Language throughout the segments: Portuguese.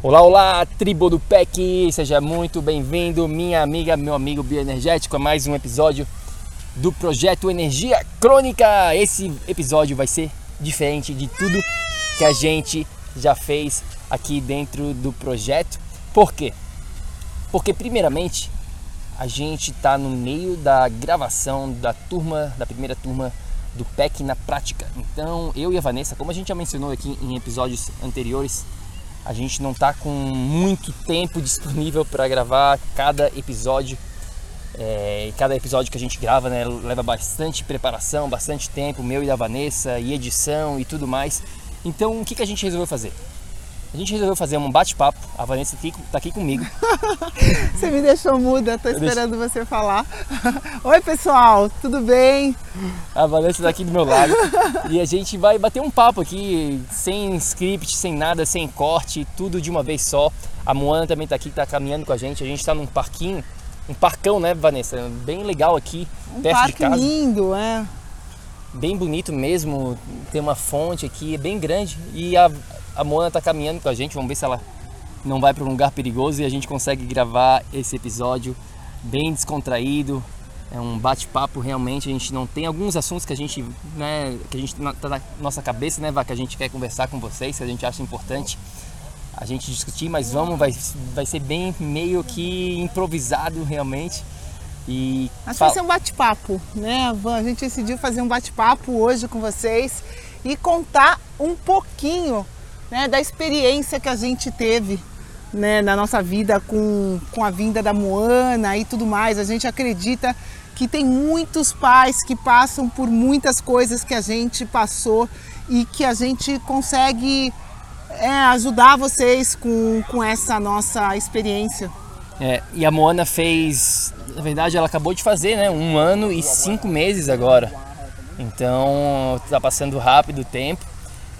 Olá, olá, tribo do PEC, seja muito bem-vindo, minha amiga, meu amigo bioenergético, a mais um episódio do projeto Energia Crônica. Esse episódio vai ser diferente de tudo que a gente já fez aqui dentro do projeto. Por quê? Porque, primeiramente, a gente está no meio da gravação da turma, da primeira turma do PEC na prática. Então, eu e a Vanessa, como a gente já mencionou aqui em episódios anteriores, a gente não está com muito tempo disponível para gravar cada episódio. É, cada episódio que a gente grava né, leva bastante preparação, bastante tempo, meu e da Vanessa, e edição e tudo mais. Então o que, que a gente resolveu fazer? A gente resolveu fazer um bate-papo. A Vanessa está aqui, tá aqui comigo. você me deixou muda, estou esperando deixo... você falar. Oi, pessoal, tudo bem? A Vanessa está aqui do meu lado e a gente vai bater um papo aqui, sem script, sem nada, sem corte, tudo de uma vez só. A Moana também está aqui, está caminhando com a gente. A gente está num parquinho, um parcão, né, Vanessa? Bem legal aqui, um perto parque de casa. lindo, é. Bem bonito mesmo, tem uma fonte aqui, é bem grande e a a Mona tá caminhando com a gente, vamos ver se ela não vai para um lugar perigoso e a gente consegue gravar esse episódio bem descontraído. É um bate-papo realmente, a gente não tem alguns assuntos que a gente, né, que a gente tá na nossa cabeça, né, que a gente quer conversar com vocês, que a gente acha importante a gente discutir, mas vamos, vai, vai ser bem meio que improvisado realmente. E Acho que vai ser um bate-papo, né? A gente decidiu fazer um bate-papo hoje com vocês e contar um pouquinho né, da experiência que a gente teve né, na nossa vida com, com a vinda da Moana e tudo mais. A gente acredita que tem muitos pais que passam por muitas coisas que a gente passou e que a gente consegue é, ajudar vocês com, com essa nossa experiência. É, e a Moana fez, na verdade, ela acabou de fazer, né? Um ano e cinco meses agora. Então, tá passando rápido o tempo.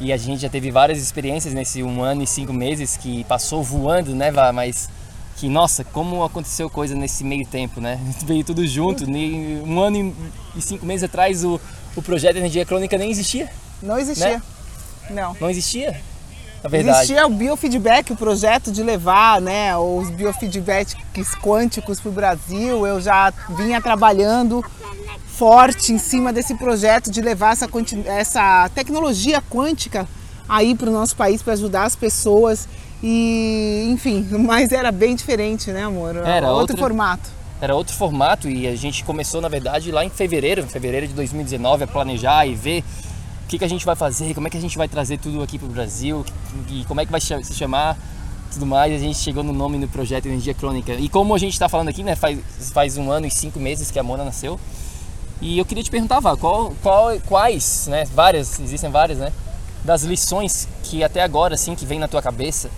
E a gente já teve várias experiências nesse um ano e cinco meses que passou voando, né, Vá? Mas que, nossa, como aconteceu coisa nesse meio tempo, né? Veio tudo junto. Um ano e cinco meses atrás o, o projeto Energia Crônica nem existia. Não existia. Né? Não. Não existia? Na verdade. Existia o biofeedback, o projeto de levar né, os biofeedbacks quânticos para o Brasil. Eu já vinha trabalhando forte em cima desse projeto de levar essa, essa tecnologia quântica aí para o nosso país para ajudar as pessoas e enfim, mas era bem diferente, né, amor? Era outro, outro formato. Era outro formato e a gente começou, na verdade, lá em fevereiro, em fevereiro de 2019, a planejar e ver o que, que a gente vai fazer, como é que a gente vai trazer tudo aqui para o Brasil e como é que vai se chamar tudo mais. A gente chegou no nome do projeto Energia Crônica. E como a gente está falando aqui, né, faz, faz um ano e cinco meses que a Mona nasceu, e eu queria te perguntar, Vá, qual, qual, quais, né, várias, existem várias, né, das lições que até agora, assim, que vem na tua cabeça,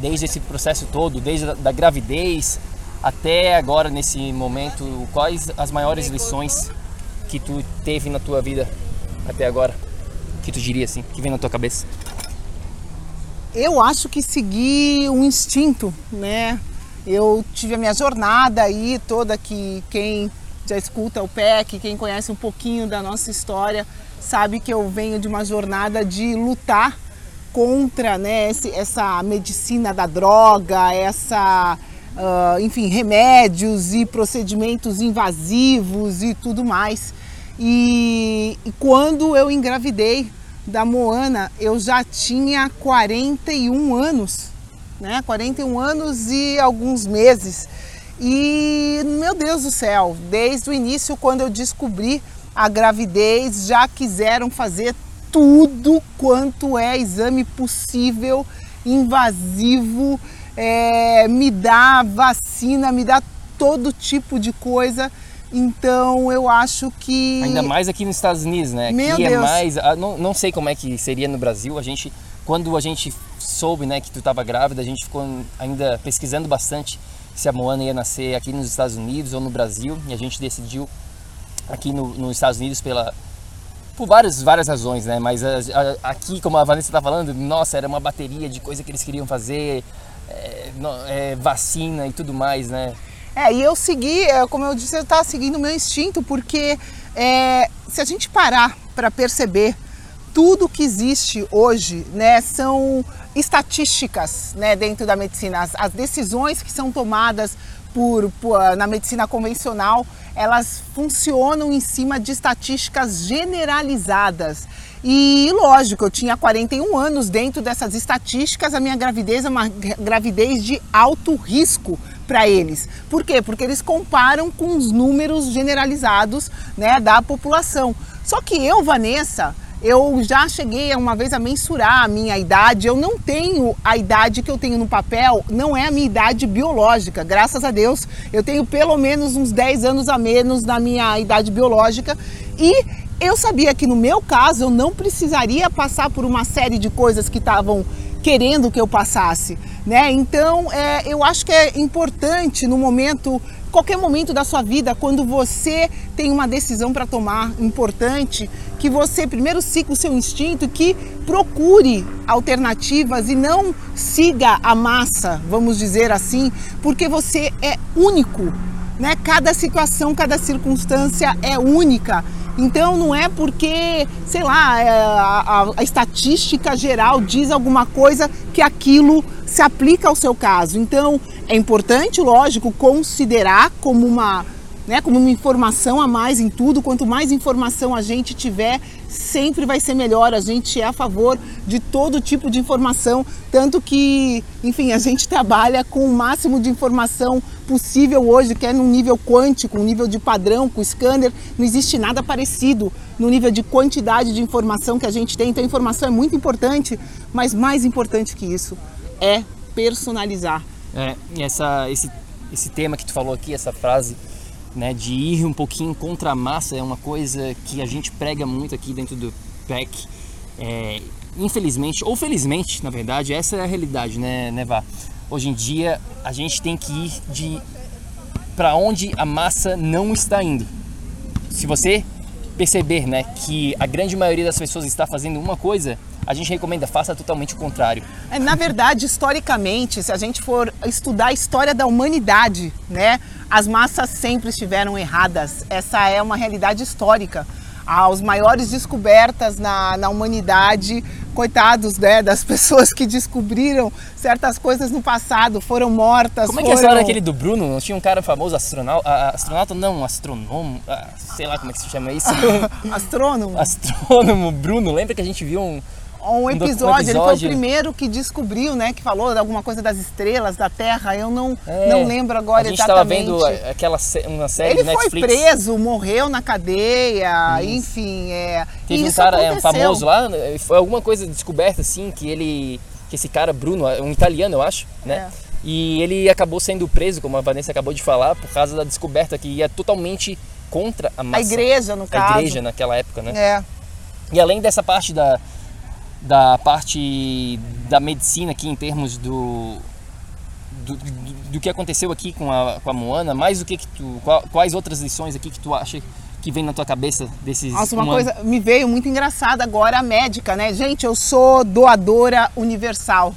desde esse processo todo, desde a da gravidez até agora nesse momento, quais as maiores lições que tu teve na tua vida até agora, que tu diria assim, que vem na tua cabeça? Eu acho que seguir um instinto, né? Eu tive a minha jornada aí toda que quem já escuta o PEC, quem conhece um pouquinho da nossa história, sabe que eu venho de uma jornada de lutar contra né, esse, essa medicina da droga, essa, uh, enfim, remédios e procedimentos invasivos e tudo mais. E, e quando eu engravidei da Moana, eu já tinha 41 anos, né? 41 anos e alguns meses. E meu Deus do céu, desde o início, quando eu descobri a gravidez, já quiseram fazer tudo quanto é exame possível, invasivo, é, me dá vacina, me dá todo tipo de coisa. Então eu acho que. Ainda mais aqui nos Estados Unidos, né? Meu aqui Deus. é mais. ah, Não, não sei como é que seria no Brasil. A gente, quando a gente soube né, que tu estava grávida, a gente ficou ainda pesquisando bastante se a Moana ia nascer aqui nos Estados Unidos ou no Brasil. E a gente decidiu aqui no, nos Estados Unidos pela por várias, várias razões, né? Mas a- a- aqui, como a Vanessa está falando, nossa, era uma bateria de coisa que eles queriam fazer, é, é, vacina e tudo mais, né? É, e eu segui, é, como eu disse, eu estava seguindo o meu instinto, porque é, se a gente parar para perceber tudo que existe hoje, né, são estatísticas, né, dentro da medicina. As, as decisões que são tomadas por, por, ah, na medicina convencional, elas funcionam em cima de estatísticas generalizadas. E lógico, eu tinha 41 anos dentro dessas estatísticas, a minha gravidez é uma gra- gravidez de alto risco para eles. Por quê? Porque eles comparam com os números generalizados né, da população. Só que eu, Vanessa, eu já cheguei uma vez a mensurar a minha idade. Eu não tenho a idade que eu tenho no papel, não é a minha idade biológica. Graças a Deus, eu tenho pelo menos uns 10 anos a menos na minha idade biológica. E eu sabia que no meu caso eu não precisaria passar por uma série de coisas que estavam querendo que eu passasse, né? Então, é, eu acho que é importante no momento, qualquer momento da sua vida, quando você tem uma decisão para tomar importante, que você primeiro siga o seu instinto que procure alternativas e não siga a massa, vamos dizer assim, porque você é único, né? Cada situação, cada circunstância é única. Então não é porque, sei lá, é, a, a- a estatística geral diz alguma coisa que aquilo se aplica ao seu caso. Então é importante, lógico, considerar como uma, né, como uma informação a mais em tudo. Quanto mais informação a gente tiver, sempre vai ser melhor. A gente é a favor de todo tipo de informação, tanto que, enfim, a gente trabalha com o máximo de informação possível hoje, que é num nível quântico, um nível de padrão, com scanner, não existe nada parecido no nível de quantidade de informação que a gente tem. Então informação é muito importante, mas mais importante que isso é personalizar. É, essa, esse, esse tema que tu falou aqui, essa frase, né, de ir um pouquinho contra a massa, é uma coisa que a gente prega muito aqui dentro do PEC. É, infelizmente, ou felizmente, na verdade, essa é a realidade, né, né Vá? Hoje em dia, a gente tem que ir de para onde a massa não está indo. Se você perceber, né, que a grande maioria das pessoas está fazendo uma coisa, a gente recomenda faça totalmente o contrário. É, Na verdade, historicamente, se a gente for estudar a história da humanidade, né, as massas sempre estiveram erradas. Essa é uma realidade histórica. As maiores descobertas na, na humanidade, coitados né, das pessoas que descobriram certas coisas no passado, foram mortas. Como é que é a foram... história daquele do Bruno? Não tinha um cara famoso astronauta? Astronauta não, astronomo. ah, sei lá como é que se chama isso. Astrônomo? Astrônomo Bruno. Lembra que a gente viu um. Um um episódio, ele foi o episódio. primeiro que descobriu, né? Que falou de alguma coisa das estrelas, da Terra. Eu não, É, não lembro agora A gente estava exatamente. vendo aquela uma série Ele de foi Netflix. preso, morreu na cadeia, Isso. enfim, é. Teve um cara é, famoso lá, né, foi alguma coisa descoberta assim, que ele. Que esse cara, Bruno, é um italiano, eu acho, né? É. E ele acabou sendo preso, como a Vanessa acabou de falar, por causa da descoberta que ia totalmente contra a massa. A igreja, no A caso. igreja naquela época, né? É. E além dessa parte da, da parte da medicina aqui em termos do do, do, do que aconteceu aqui com a, com a Moana, mais o que que tu qual- quais outras lições aqui que tu acha que vem na tua cabeça desses Nossa, uma um coisa me veio muito engraçada agora, a médica, né? Gente, eu sou doadora universal.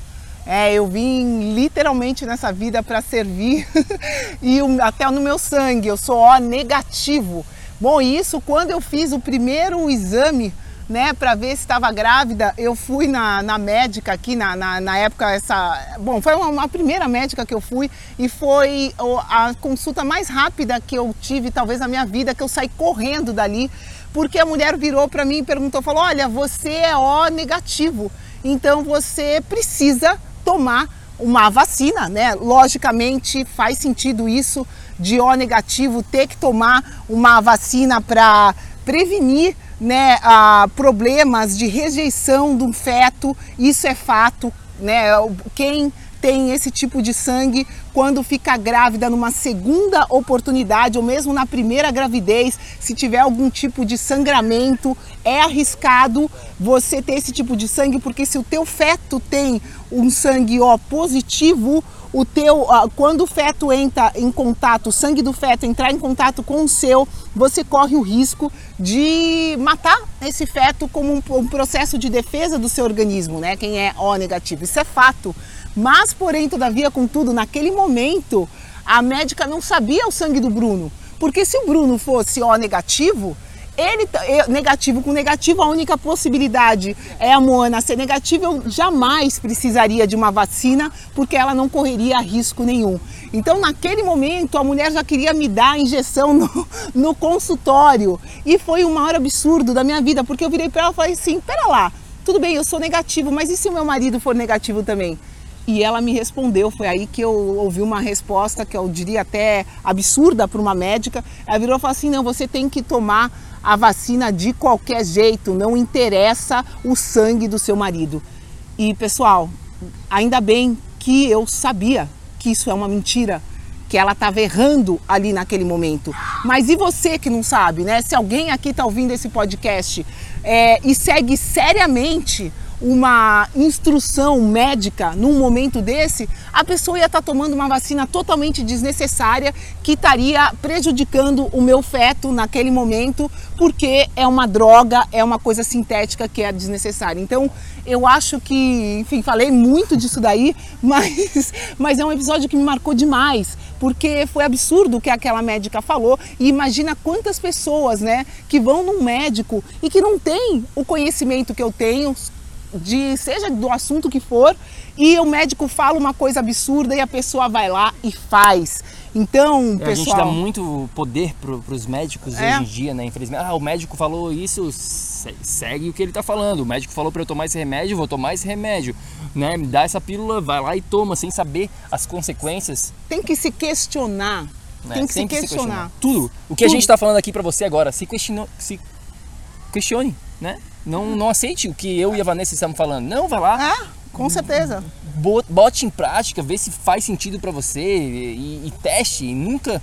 É, eu vim literalmente nessa vida para servir e o- até no meu sangue, eu sou O negativo. Bom, isso quando eu fiz o primeiro exame né, para ver se estava grávida, eu fui na, na médica aqui, na, na, na, época, essa. Bom, foi uma, uma, primeira médica que eu fui e foi a consulta mais rápida que eu tive, talvez, na minha vida, que eu saí correndo dali, porque a mulher virou para mim e perguntou: falou, olha, você é O negativo, então você precisa tomar uma vacina, né? Logicamente faz sentido isso de O negativo ter que tomar uma vacina para prevenir né, a problemas de rejeição do feto, isso é fato, né? Quem tem esse tipo de sangue quando fica grávida numa segunda oportunidade ou mesmo na primeira gravidez, se tiver algum tipo de sangramento, é arriscado você ter esse tipo de sangue porque se o teu feto tem um sangue O positivo, o teu, quando o feto entra em contato, o sangue do feto entrar em contato com o seu, você corre o risco de matar esse feto como um, um processo de defesa do seu organismo, né? Quem é O negativo, isso é fato. Mas, porém, todavia, contudo, naquele momento, a médica não sabia o sangue do Bruno, porque se o Bruno fosse O negativo, ele negativo com negativo, a única possibilidade é a Moana ser negativa, eu jamais precisaria de uma vacina, porque ela não correria risco nenhum. Então, naquele momento, a mulher já queria me dar a injeção no, no consultório. E foi o maior absurdo da minha vida, porque eu virei para ela e falei assim: pera lá, tudo bem, eu sou negativo, mas e se o meu marido for negativo também? E ela me respondeu, foi aí que eu ouvi uma resposta que eu diria até absurda para uma médica. Ela virou e falou assim: não, você tem que tomar a vacina de qualquer jeito, não interessa o sangue do seu marido. E pessoal, ainda bem que eu sabia que isso é uma mentira, que ela estava errando ali naquele momento. Mas e você que não sabe, né? Se alguém aqui está ouvindo esse podcast é, e segue seriamente uma instrução médica num momento desse, a pessoa ia estar tá tomando uma vacina totalmente desnecessária que estaria prejudicando o meu feto naquele momento, porque é uma droga, é uma coisa sintética que é desnecessária. Então, eu acho que, enfim, falei muito disso daí, mas, mas é um episódio que me marcou demais, porque foi absurdo o que aquela médica falou e imagina quantas pessoas, né, que vão num médico e que não tem o conhecimento que eu tenho de seja do assunto que for, e o médico fala uma coisa absurda e a pessoa vai lá e faz. Então, pessoal... A gente dá muito poder para os médicos é. hoje em dia, né? Infelizmente, ah, o médico falou isso, segue o que ele está falando. O médico falou para eu tomar esse remédio, vou tomar esse remédio. Né? Me dá essa pílula, vai lá e toma, sem saber as consequências. Tem que se questionar. Né? Tem que, se, questionar. se questionar. Tudo. O que Tudo. a gente está falando aqui para você agora, se, questione, se questione, né? Não, não aceite o que eu e a Vanessa estamos falando. Não, vai lá. Ah, com certeza. Bote em prática, vê se faz sentido para você e, e teste. E nunca,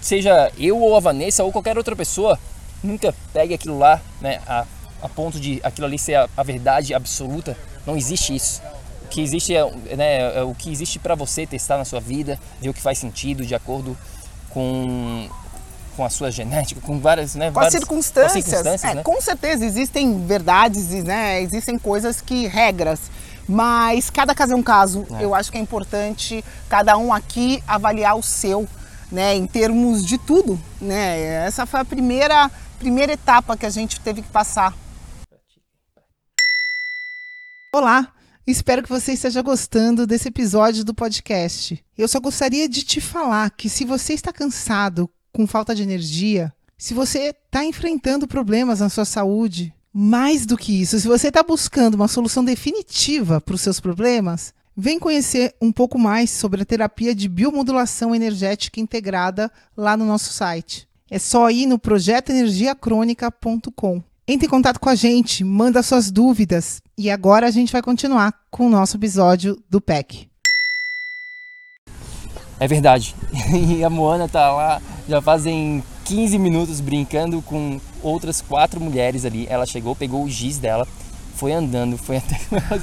seja eu ou a Vanessa ou qualquer outra pessoa, nunca pegue aquilo lá, né, a, a ponto de aquilo ali ser a, a verdade absoluta. Não existe isso. O que existe é, né, é o que existe para você testar na sua vida, ver o que faz sentido de acordo com com a sua genética, com várias, né, com várias, as circunstâncias. Com, as circunstâncias é, né? com certeza existem verdades, né, existem coisas que regras, mas cada caso é um caso. É. Eu acho que é importante cada um aqui avaliar o seu, né, em termos de tudo, né? Essa foi a primeira primeira etapa que a gente teve que passar. Olá, Espero que você esteja gostando desse episódio do podcast. Eu só gostaria de te falar que se você está cansado, com falta de energia, se você está enfrentando problemas na sua saúde, mais do que isso, se você está buscando uma solução definitiva para os seus problemas, vem conhecer um pouco mais sobre a terapia de biomodulação energética integrada lá no nosso site. É só ir no projetoenergiacronica.com. Entre em contato com a gente, manda suas dúvidas e agora a gente vai continuar com o nosso episódio do PEC. É verdade. E a Moana tá lá já fazem 15 minutos brincando com outras quatro mulheres ali. Ela chegou, pegou o giz dela, foi andando, foi até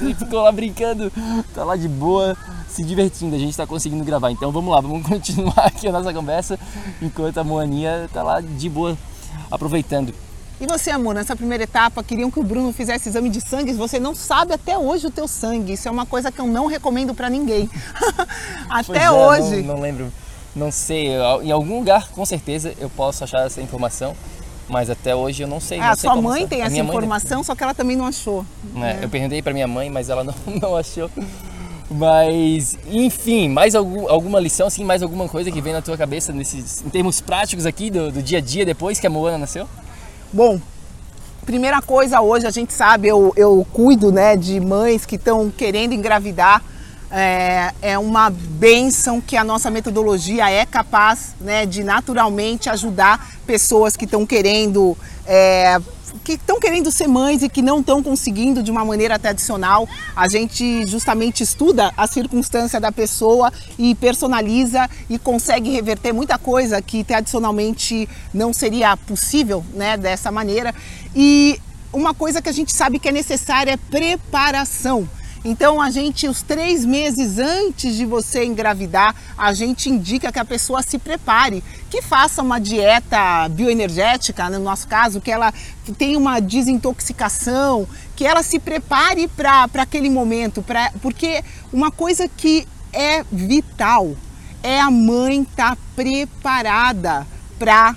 e ficou lá brincando, tá lá de boa, se divertindo. A gente tá conseguindo gravar. Então vamos lá, vamos continuar aqui a nossa conversa enquanto a Moaninha tá lá de boa aproveitando. E você, amor, nessa primeira etapa, queriam que o Bruno fizesse exame de sangue, você não sabe até hoje o teu sangue. Isso é uma coisa que eu não recomendo para ninguém. até é, hoje. Não, não, lembro, não sei. Em algum lugar, com certeza, eu posso achar essa informação. mas até hoje eu não sei. Ah, não a sei sua mãe tem A essa minha mãe, informação, só que ela também não achou. né? né? Eu perguntei para minha mãe, mas ela não, não achou. Mas, enfim, mais algum, alguma lição, assim, mais alguma coisa que vem na tua cabeça nesses, em termos práticos aqui do, do dia a dia depois que a Moana nasceu? Bom, primeira coisa hoje, a gente sabe, eu, eu cuido né, de mães que estão querendo engravidar. É, é uma benção que a nossa metodologia é capaz né, de naturalmente ajudar pessoas que estão querendo é, que estão querendo ser mães e que não estão conseguindo de uma maneira tradicional. A gente justamente estuda a circunstância da pessoa e personaliza e consegue reverter muita coisa que tradicionalmente não seria possível, né, dessa maneira. E uma coisa que a gente sabe que é necessária é preparação. Então a gente, os três meses antes de você engravidar, a gente indica que a pessoa se prepare, que faça uma dieta bioenergética, no nosso caso, que ela tenha uma desintoxicação, que ela se prepare para aquele momento, pra, porque uma coisa que é vital é a mãe estar tá preparada para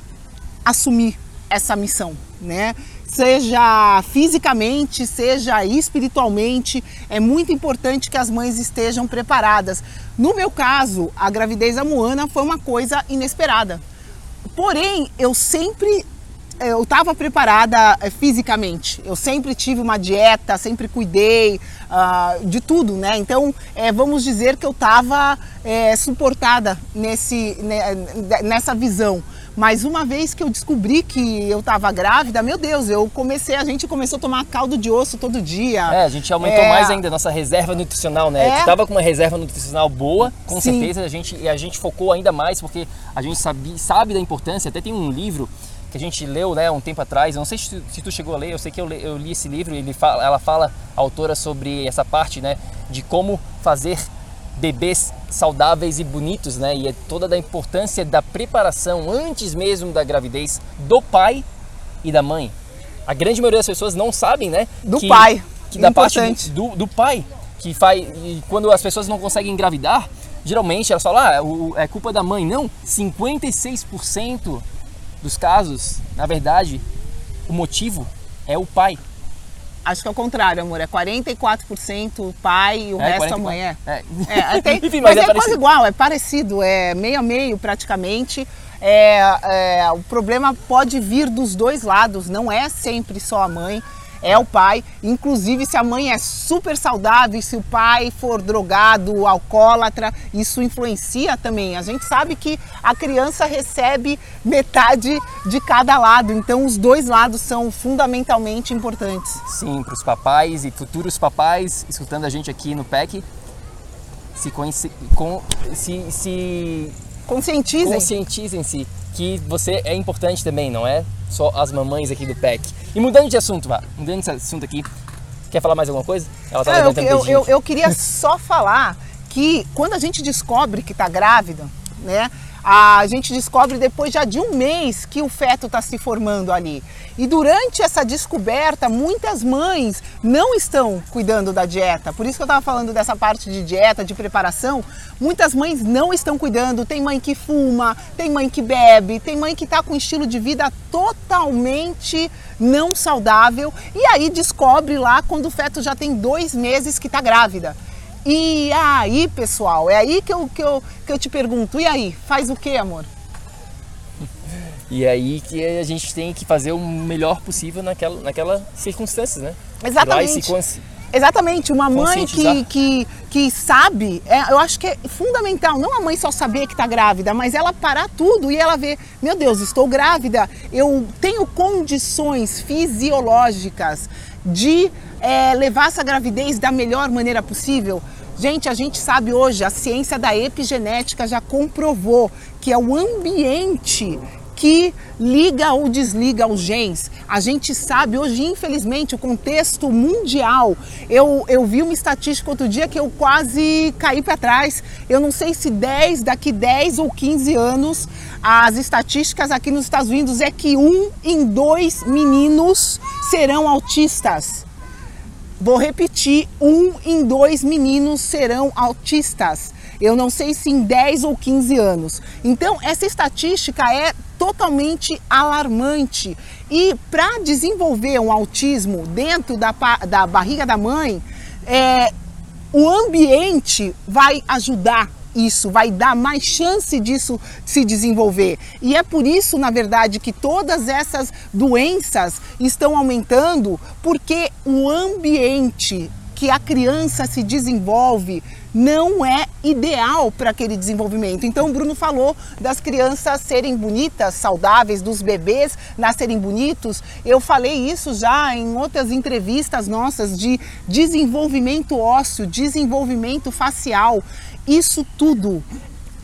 assumir essa missão, né? Seja fisicamente, seja espiritualmente, é muito importante que as mães estejam preparadas. No meu caso, a gravidez da Moana foi uma coisa inesperada. Porém, eu sempre eu estava preparada eh, fisicamente. Eu sempre tive uma dieta, sempre cuidei uh, de tudo, né? Então, é, vamos dizer que eu estava é, suportada nesse, nessa visão. Mas uma vez que eu descobri que eu estava grávida, meu Deus, eu comecei, a gente começou a tomar caldo de osso todo dia. É, a gente aumentou é... mais ainda a nossa reserva nutricional, né? É... Tava com uma reserva nutricional boa, com Sim. certeza a gente e a gente focou ainda mais porque a gente sabe, sabe da importância. Até tem um livro que a gente leu, né, um tempo atrás. Eu não sei se tu, se tu chegou a ler. Eu sei que eu, eu li esse livro. Ele fala, ela fala, a autora, sobre essa parte, né, de como fazer bebês saudáveis e bonitos, né? E é toda da importância da preparação antes mesmo da gravidez do pai e da mãe. A grande maioria das pessoas não sabem, né? Do que, pai. Que da parte do, do pai que faz e quando as pessoas não conseguem engravidar, geralmente elas falam, ah, o, é culpa da mãe. Não, 56% dos casos, na verdade, o motivo é o pai. Acho que é o contrário, amor. É 44% o pai e o é, resto 44. a mãe. É. é. é tem, Enfim, mas, mas é, é quase igual, é parecido, é meio a meio praticamente. É, é, o problema pode vir dos dois lados, não é sempre só a mãe é o pai. Inclusive, se a mãe é super saudável, se o pai for drogado, alcoólatra, isso influencia também. A gente sabe que a criança recebe metade de cada lado, então os dois lados são fundamentalmente importantes. Sim, para os papais e futuros papais escutando a gente aqui no PEC, se, se, se conscientizem. Conscientizem-se que você é importante também, não é só as mamães aqui do PEC. E mudando de assunto, vá, mudando de assunto aqui, quer falar mais alguma coisa? Ela tá é, eu, eu, eu, eu queria só falar que quando a gente descobre que está grávida, né? a gente descobre depois já de um mês que o feto está se formando ali. E durante essa descoberta, muitas mães não estão cuidando da dieta. Por isso que eu estava falando dessa parte de dieta, de preparação. Muitas mães não estão cuidando. Tem mãe que fuma, tem mãe que bebe, tem mãe que está com um estilo de vida totalmente não saudável. E aí descobre lá quando o feto já tem dois meses que está grávida. E aí, pessoal, é aí que eu, que, eu, que eu te pergunto, e aí, faz o que, amor? E aí que a gente tem que fazer o melhor possível naquela, naquela circunstância, né? Exatamente. Exatamente, uma mãe que, que, que sabe, é, eu acho que é fundamental, não a mãe só saber que está grávida, mas ela parar tudo e ela ver, meu Deus, estou grávida, eu tenho condições fisiológicas de é, levar essa gravidez da melhor maneira possível? Gente, a gente sabe hoje, a ciência da epigenética já comprovou que é o ambiente que liga ou desliga os genes. A gente sabe hoje, infelizmente, o contexto mundial. Eu, eu vi uma estatística outro dia que eu quase caí para trás. Eu não sei se 10, daqui 10 ou 15 anos, as estatísticas aqui nos Estados Unidos é que um em dois meninos serão autistas. Vou repetir: um em dois meninos serão autistas. Eu não sei se em 10 ou 15 anos. Então, essa estatística é totalmente alarmante. E para desenvolver um autismo dentro da, da barriga da mãe, é, o ambiente vai ajudar isso, vai dar mais chance disso se desenvolver. E é por isso, na verdade, que todas essas doenças estão aumentando, porque o ambiente que a criança se desenvolve não é ideal para aquele desenvolvimento. Então, o Bruno falou das crianças serem bonitas, saudáveis, dos bebês nascerem bonitos. Eu falei isso já em outras entrevistas nossas de desenvolvimento ósseo, desenvolvimento facial. Isso tudo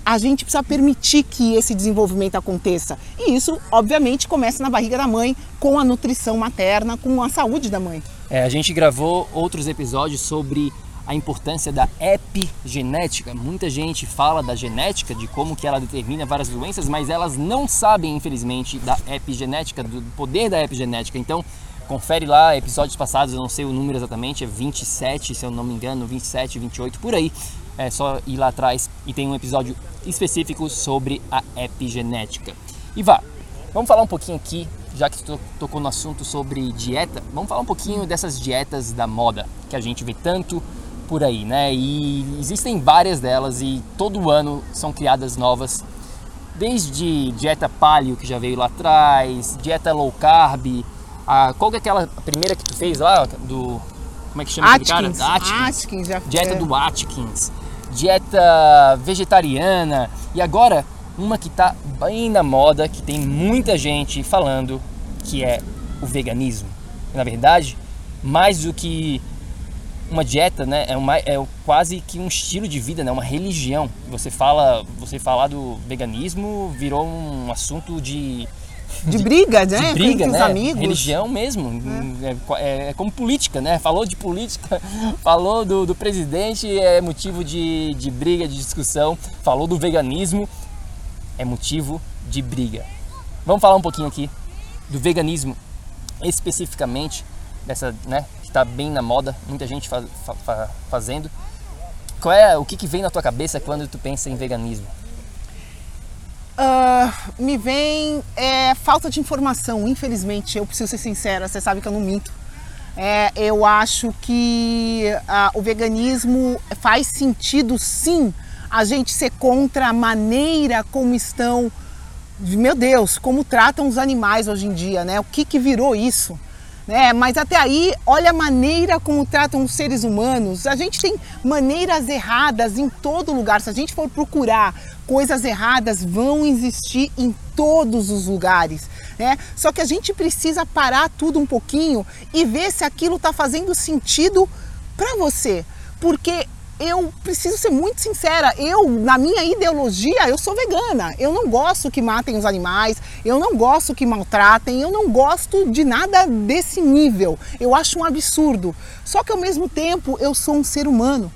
a gente precisa permitir que esse desenvolvimento aconteça. E isso, obviamente, começa na barriga da mãe, com a nutrição materna, com a saúde da mãe. É, a gente gravou outros episódios sobre a importância da epigenética. Muita gente fala da genética, de como que ela determina várias doenças, mas elas não sabem, infelizmente, da epigenética, do poder da epigenética. Então, confere lá episódios passados, eu não sei o número exatamente, é 27, se eu não me engano, 27, 28, por aí. É só ir lá atrás e tem um episódio específico sobre a epigenética. E vá, vamos falar um pouquinho aqui, já que tocou no assunto sobre dieta, vamos falar um pouquinho dessas dietas da moda, que a gente vê tanto por aí, né? E existem várias delas e todo ano são criadas novas. Desde dieta paleo que já veio lá atrás, dieta low carb, a, qual que é aquela primeira que tu fez lá do como é que chama Atkins. cara? Atkins. Atkins já dieta do Atkins, dieta vegetariana e agora uma que está bem na moda, que tem muita gente falando, que é o veganismo. Na verdade, mais do que uma dieta, né? É, uma, é quase que um estilo de vida, né? Uma religião. Você fala, você falar do veganismo virou um assunto de de, de briga, né? De briga, né? amigos. Religião mesmo. É. É, é. como política, né? Falou de política, falou do, do presidente, é motivo de, de briga, de discussão. Falou do veganismo, é motivo de briga. Vamos falar um pouquinho aqui do veganismo, especificamente, dessa, né? Que está bem na moda, muita gente faz, fa, fazendo. Qual é o que, que vem na tua cabeça quando tu pensa em veganismo? Uh, me vem é, falta de informação, infelizmente. Eu preciso ser sincera, você sabe que eu não minto. É, eu acho que uh, o veganismo faz sentido sim a gente ser contra a maneira como estão, meu Deus, como tratam os animais hoje em dia, né? O que, que virou isso? Né? Mas até aí, olha a maneira como tratam os seres humanos. A gente tem maneiras erradas em todo lugar. Se a gente for procurar coisas erradas, vão existir em todos os lugares. Né? Só que a gente precisa parar tudo um pouquinho e ver se aquilo está fazendo sentido para você. Porque eu preciso ser muito sincera, eu, na minha ideologia, eu sou vegana. Eu não gosto que matem os animais, eu não gosto que maltratem, eu não gosto de nada desse nível. Eu acho um absurdo. Só que ao mesmo tempo, eu sou um ser humano.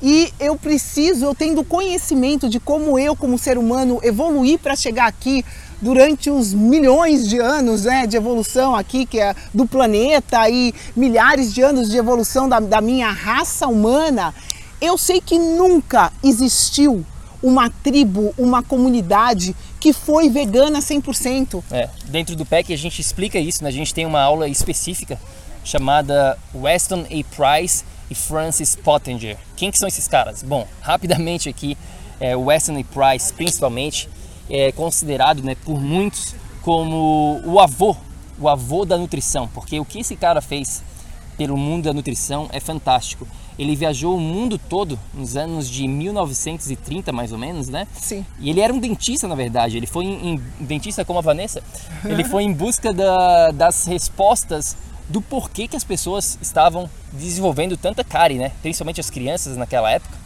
E eu preciso, eu tendo conhecimento de como eu, como ser humano, evoluí para chegar aqui durante os milhões de anos né, de evolução aqui que é do planeta e milhares de anos de evolução da, da minha raça humana, eu sei que nunca existiu uma tribo, uma comunidade que foi vegana 100%. É, dentro do PEC a gente explica isso, né? a gente tem uma aula específica chamada Weston A. Price e Francis Pottinger. Quem que são esses caras? Bom, rapidamente aqui, é, Weston A. Price principalmente é considerado né, por muitos como o avô, o avô da nutrição, porque o que esse cara fez pelo mundo da nutrição é fantástico. Ele viajou o mundo todo nos anos de 1930, mais ou menos, né? Sim. E ele era um dentista, na verdade. Ele foi em, em dentista como a Vanessa. Ele foi em busca da, das respostas do porquê que as pessoas estavam desenvolvendo tanta cárie, né? Principalmente as crianças naquela época.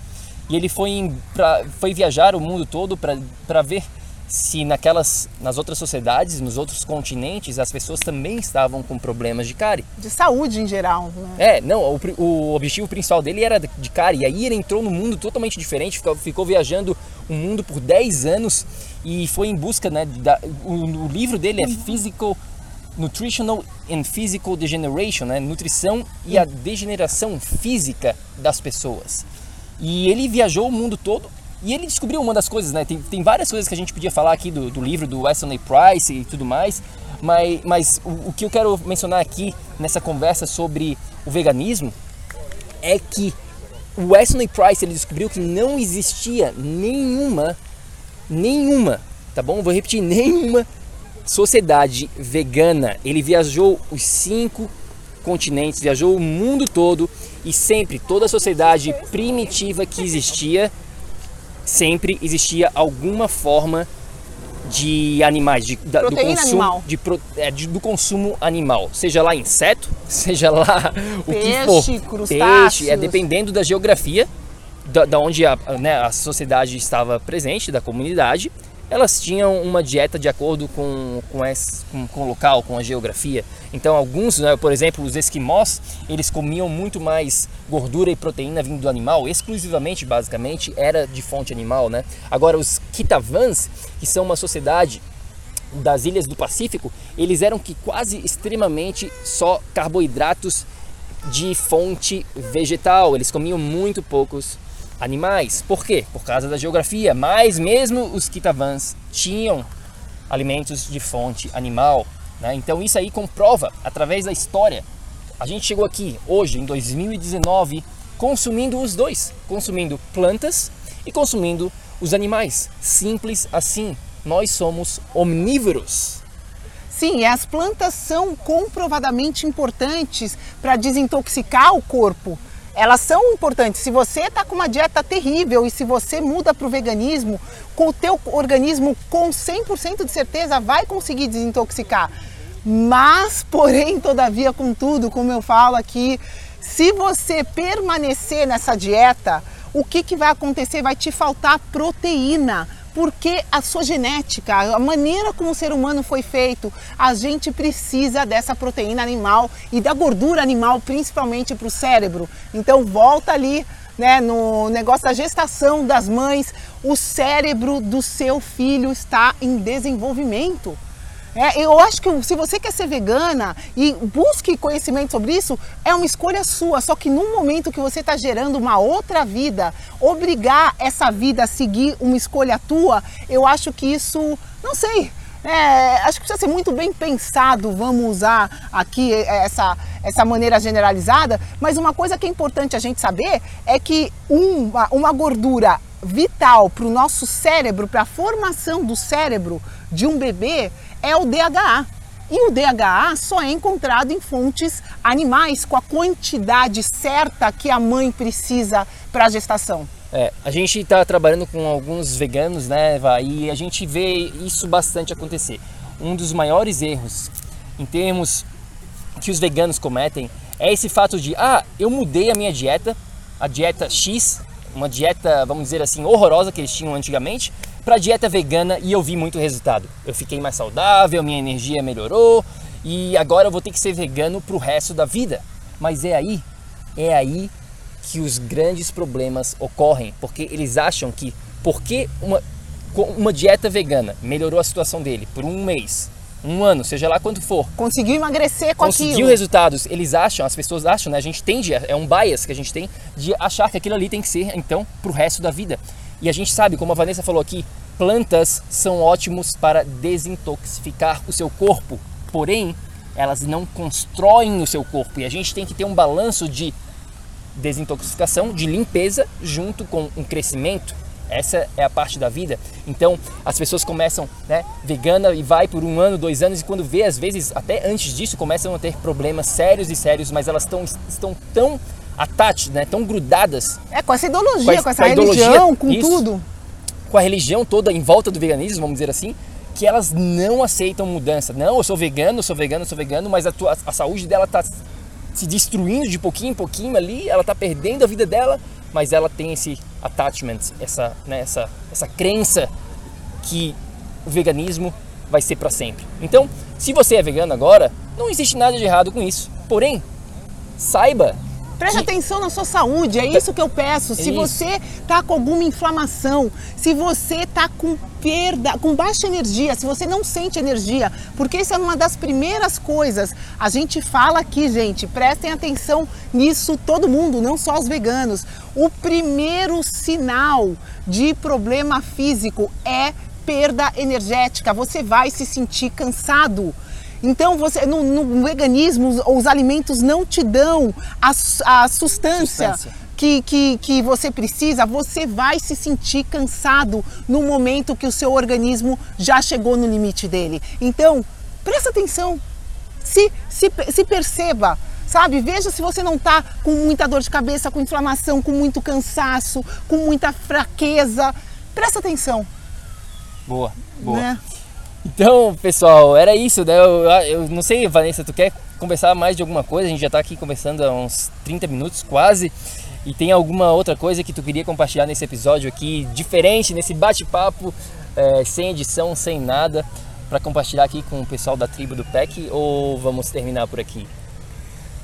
E ele foi, em, pra, foi viajar o mundo todo para ver se naquelas nas outras sociedades, nos outros continentes, as pessoas também estavam com problemas de cárie. De saúde em geral. Né? É, não, o, o, objetivo principal dele era de cárie. E aí ele entrou num mundo totalmente diferente, ficou, ficou viajando o mundo por 10 anos e foi em busca, né, da, o, o livro dele é uhum. Physical Nutritional and Physical Degeneration, né, nutrição e a degeneração física das pessoas. E ele viajou o mundo todo E ele descobriu uma das coisas, né? Tem, tem várias coisas que a gente podia falar aqui do, do livro do Wesley Price e tudo mais, mas, mas o, o que eu quero mencionar aqui nessa conversa sobre o veganismo é que o Wesley Price ele descobriu que não existia nenhuma, nenhuma, tá bom? Vou repetir, nenhuma sociedade vegana. Ele viajou os cinco continentes, viajou o mundo todo e sempre toda a sociedade primitiva que existia, sempre existia alguma forma de animais, de, da, do consumo animal. De, é, de, do consumo animal, seja lá inseto, seja lá o Peixe, que for, crustáceos. peixe, é dependendo da geografia, da, da onde a, né, a sociedade estava presente, da comunidade, elas tinham uma dieta de acordo com, com, esse, com, com o local, com a geografia. Então, alguns, né, por exemplo, os esquimós, eles comiam muito mais gordura e proteína vindo do animal, exclusivamente, basicamente, era de fonte animal. Né? Agora, os Kitavans, que são uma sociedade das ilhas do Pacífico, eles eram que quase extremamente só carboidratos de fonte vegetal. Eles comiam muito poucos animais. Por quê? Por causa da geografia. Mas mesmo os Kitavans tinham alimentos de fonte animal. Né? Então isso aí comprova através da história. A gente chegou aqui hoje, em 2019, consumindo os dois, consumindo plantas e consumindo os animais. Simples assim. Nós somos omnívoros. Sim, as plantas são comprovadamente importantes para desintoxicar o corpo elas são importantes. Se você está com uma dieta terrível e se você muda para o veganismo, com o teu organismo com 100% de certeza vai conseguir desintoxicar. Mas, porém, todavia, contudo, como eu falo aqui, se você permanecer nessa dieta, o que, que vai acontecer? Vai te faltar proteína porque a sua genética, a maneira como o ser humano foi feito, a gente precisa dessa proteína animal e da gordura animal, principalmente para o cérebro. Então volta ali né, no negócio da gestação das mães, o cérebro do seu filho está em desenvolvimento. É, eu acho que se você quer ser vegana e busque conhecimento sobre isso, é uma escolha sua. Só que no momento que você está gerando uma outra vida, obrigar essa vida a seguir uma escolha tua, eu acho que isso, não sei, é, acho que precisa ser muito bem pensado, vamos usar aqui essa, essa maneira generalizada, mas uma coisa que é importante a gente saber é que uma, uma gordura vital para o nosso cérebro, para a formação do cérebro de um bebê, é o DHA. E o DHA só é encontrado em fontes animais, com a quantidade certa que a mãe precisa para a gestação. É, a gente está trabalhando com alguns veganos, né, Eva, e a gente vê isso bastante acontecer. Um dos maiores erros em termos que os veganos cometem é esse fato de, ah, eu mudei a minha dieta, a dieta X, uma dieta, vamos dizer assim, horrorosa que eles tinham antigamente, para dieta vegana e eu vi muito resultado. Eu fiquei mais saudável, minha energia melhorou e agora eu vou ter que ser vegano para o resto da vida. Mas é aí, é aí que os grandes problemas ocorrem, porque eles acham que porque uma, uma dieta vegana melhorou a situação dele por um mês, um ano, seja lá quanto for. Conseguiu emagrecer com conseguiu aquilo. resultados. Eles acham, as pessoas acham, né? A gente tende, é um bias que a gente tem de achar que aquilo ali tem que ser, então, pro resto da vida. E a gente sabe, como a Vanessa falou aqui, plantas são ótimos para desintoxicar o seu corpo. Porém, elas não constroem o seu corpo e a gente tem que ter um balanço de desintoxicação, de limpeza, junto com um crescimento. Essa é a parte da vida. Então, as pessoas começam, né, vegana e vai por um ano, dois anos e quando vê, às vezes, até antes disso, começam a ter problemas sérios e sérios, mas elas tão, estão tão attached, né, tão grudadas. É, com essa ideologia, com, com essa com religião, com isso, tudo. Com a religião toda em volta do veganismo, vamos dizer assim, que elas não aceitam mudança. Não, eu sou vegano, eu sou vegano, eu sou vegano, mas a, tua, a saúde dela está se destruindo de pouquinho em pouquinho ali, ela está perdendo a vida dela, mas ela tem esse attachment, essa, né, essa, essa crença que o veganismo vai ser para sempre. Então, se você é vegano agora, não existe nada de errado com isso. Porém, saiba Preste Que- atenção na sua saúde, é isso que eu peço. Se isso. você tá com alguma inflamação, se você tá com perda, com baixa energia, se você não sente energia, porque isso é uma das primeiras coisas. A gente fala aqui, gente, prestem atenção nisso todo mundo, não só os veganos. O primeiro sinal de problema físico é perda energética. Você vai se sentir cansado. Então, você, no, no veganismo, os, os alimentos não te dão a, a sustância, Sustância. Que, que, que você precisa, você vai se sentir cansado no momento que o seu organismo já chegou no limite dele. Então, presta atenção, se, se, se perceba, sabe? Veja se você não está com muita dor de cabeça, com inflamação, com muito cansaço, com muita fraqueza. Presta atenção, Boa, boa. né? Então, pessoal, era isso, né? Eu, eu não sei, Vanessa, tu quer conversar mais de alguma coisa? A gente já tá aqui conversando há uns 30 minutos quase. E tem alguma outra coisa que tu queria compartilhar nesse episódio aqui, diferente, nesse bate-papo, é, sem edição, sem nada, para compartilhar aqui com o pessoal da tribo do PEC? Ou vamos terminar por aqui?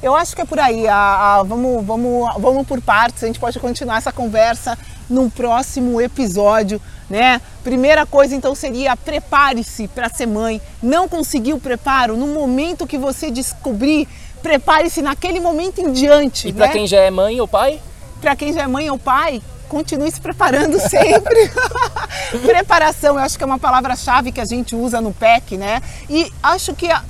Eu acho que é por aí. A- a- vamos, vamos, vamos por partes. A gente pode continuar essa conversa num próximo episódio, né? Primeira coisa então seria prepare-se para ser mãe. Não conseguiu o preparo no momento que você descobrir, prepare-se naquele momento em diante, E para né? quem já é mãe ou pai? Para quem já é mãe ou pai, continue se preparando sempre. Preparação, eu acho que é uma palavra-chave que a gente usa no PEC, né? E acho que a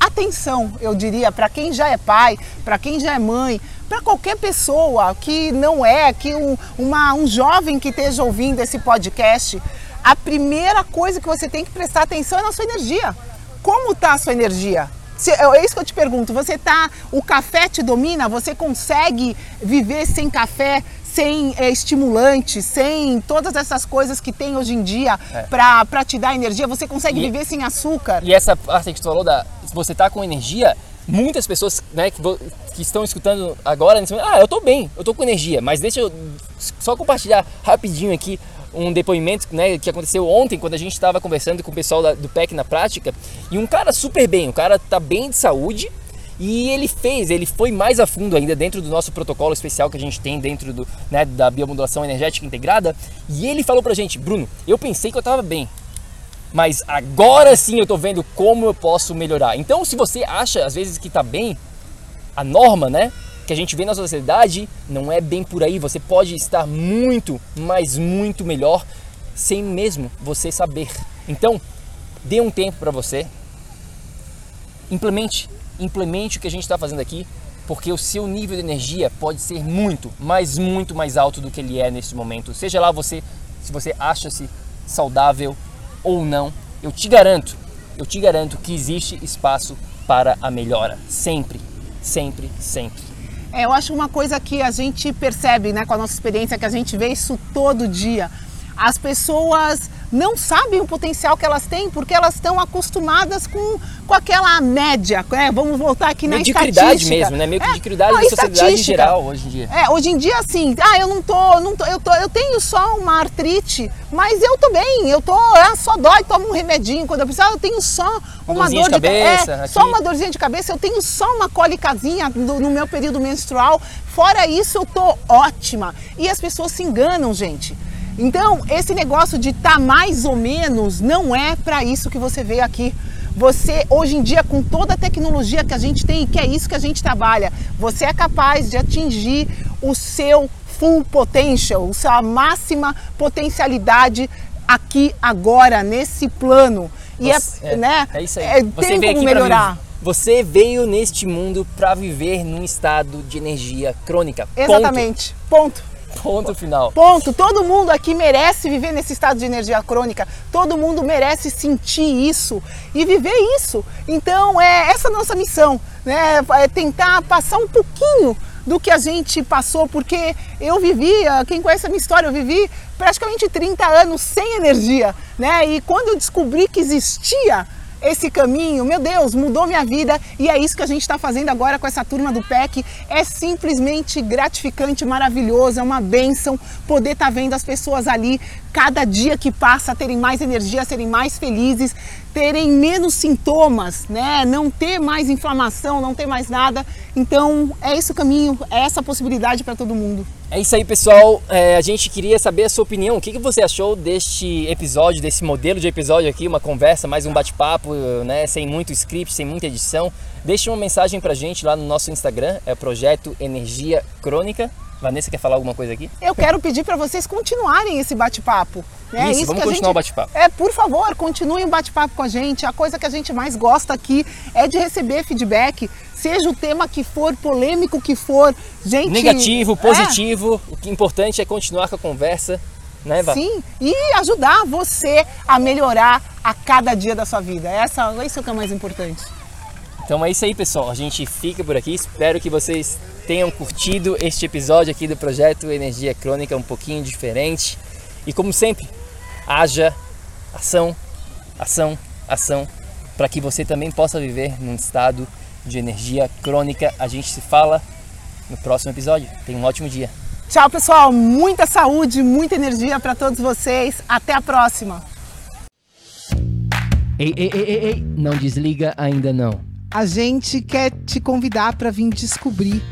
atenção, eu diria, para quem já é pai, para quem já é mãe, para qualquer pessoa que não é, que um, uma, um jovem que esteja ouvindo esse podcast, a primeira coisa que você tem que prestar atenção é na sua energia. Como está a sua energia? Se- é isso que eu te pergunto. Você tá, o café te domina? Você consegue viver sem café, sem eh, estimulante, sem todas essas coisas que tem hoje em dia É. para te dar energia? Você consegue E- viver sem açúcar? E essa parte que tu falou da se você tá com energia, muitas pessoas, né, que, vo- que estão escutando agora, nesse momento, ah, eu tô bem, eu tô com energia, mas deixa eu só compartilhar rapidinho aqui um depoimento, né, que aconteceu ontem quando a gente estava conversando com o pessoal da- do PEC na prática, e um cara super bem, o cara tá bem de saúde, e ele fez, ele foi mais a fundo ainda dentro do nosso protocolo especial que a gente tem dentro do, né, da biomodulação energética integrada, e ele falou pra gente, Bruno, eu pensei que eu tava bem, mas agora sim eu tô vendo como eu posso melhorar. Então, se você acha às vezes que tá bem, a norma, né, que a gente vê na sociedade não é bem por aí. Você pode estar muito, mas muito melhor sem mesmo você saber. Então, dê um tempo para você. Implemente, implemente o que a gente está fazendo aqui, porque o seu nível de energia pode ser muito, mas muito mais alto do que ele é nesse momento. Seja lá você, se você acha-se saudável ou não, eu te garanto, eu te garanto que existe espaço para a melhora, sempre, sempre, sempre. É, eu acho uma coisa que a gente percebe, né, com a nossa experiência, que a gente vê isso todo dia. As pessoas não sabem o potencial que elas têm porque elas estão acostumadas com, com aquela média. né? Vamos voltar aqui na Mediocridade mesmo, né? Meio que É, mediocridade sociedade em geral hoje em dia. É, hoje em dia assim, ah, eu não tô, não tô, eu tô, eu tenho só uma artrite, mas eu tô bem, eu tô, ah, só dói, tomo um remedinho quando eu precisar, eu tenho só uma Dorzinha dor de de, ca- cabeça, é, só uma dorzinha de cabeça, eu tenho só uma cólicazinha no, no meu período menstrual. Fora isso, eu tô ótima. E as pessoas se enganam, gente. Então, esse negócio de tá mais ou menos não é para isso que você veio aqui. Você, hoje em dia, com toda a tecnologia que a gente tem, que é isso que a gente trabalha, você é capaz de atingir o seu full potential, a sua máxima potencialidade aqui, agora, nesse plano. E Você- é, né? é isso aí. é, Você tem como melhorar. Você veio neste mundo para viver num estado de energia crônica. Exatamente. Ponto. Ponto final. Ponto. Todo mundo aqui merece viver nesse estado de energia crônica. Todo mundo merece sentir isso e viver isso. Então é essa nossa missão, né? É tentar passar um pouquinho do que a gente passou, porque eu vivi, ah, quem conhece a minha história, eu vivi praticamente 30 anos sem energia, né? E quando eu descobri que existia esse caminho, meu Deus, mudou minha vida e é isso que a gente está fazendo agora com essa turma do PEC. É simplesmente gratificante, maravilhoso, é uma benção poder estar vendo as pessoas ali, cada dia que passa, terem mais energia, serem mais felizes, terem menos sintomas, né? Não ter mais inflamação, não ter mais nada. Então é esse o caminho, é essa possibilidade para todo mundo. É isso aí, pessoal. É, a gente queria saber a sua opinião. O que, que você achou deste episódio, desse modelo de episódio aqui, uma conversa, mais um bate-papo, né? Sem muito script, sem muita edição. Deixe uma mensagem pra gente lá no nosso Instagram, é Projeto Energia Crônica. Vanessa quer falar alguma coisa aqui? Eu quero pedir para vocês continuarem esse bate-papo. Né? Isso, Isso, vamos continuar gente... o bate-papo. É, por favor, continuem o bate-papo com a gente. A coisa que a gente mais gosta aqui é de receber feedback, seja o tema que for, polêmico que for. Gente, negativo, positivo. É... O que é importante é continuar com a conversa. Né, Eva? Sim, e ajudar você a melhorar a cada dia da sua vida. Essa, isso é o que é mais importante. Então é isso aí, pessoal. A gente fica por aqui. Espero que vocês tenham curtido este episódio aqui do projeto Energia Crônica um pouquinho diferente. E como sempre, haja ação, ação, ação, para que você também possa viver num estado de energia crônica. A gente se fala no próximo episódio. Tenha um ótimo dia. Tchau, pessoal. Muita saúde, muita energia para todos vocês. Até a próxima. Ei, ei, ei, ei, ei, não desliga ainda não. A gente quer te convidar para vir descobrir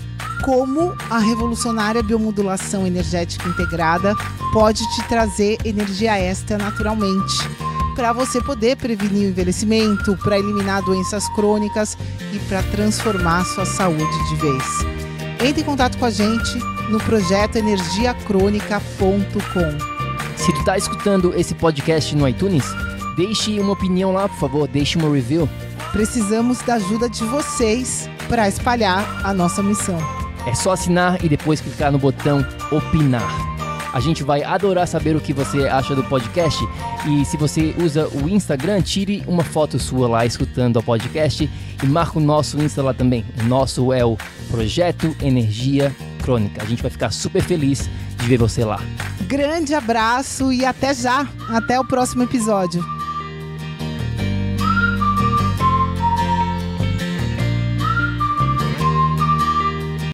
como a revolucionária biomodulação energética integrada pode te trazer energia extra naturalmente, para você poder prevenir o envelhecimento, para eliminar doenças crônicas e para transformar sua saúde de vez. Entre em contato com a gente no projeto energiacrônica.com. Se tu tá escutando esse podcast no iTunes, deixe uma opinião lá, por favor, deixe uma review. Precisamos da ajuda de vocês para espalhar a nossa missão. É só assinar e depois clicar no botão opinar. A gente vai adorar saber o que você acha do podcast. E se você usa o Instagram, tire uma foto sua lá escutando o podcast e marca o nosso Insta lá também. O nosso é o Projeto Energia Crônica. A gente vai ficar super feliz de ver você lá. Grande abraço e até já. Até o próximo episódio.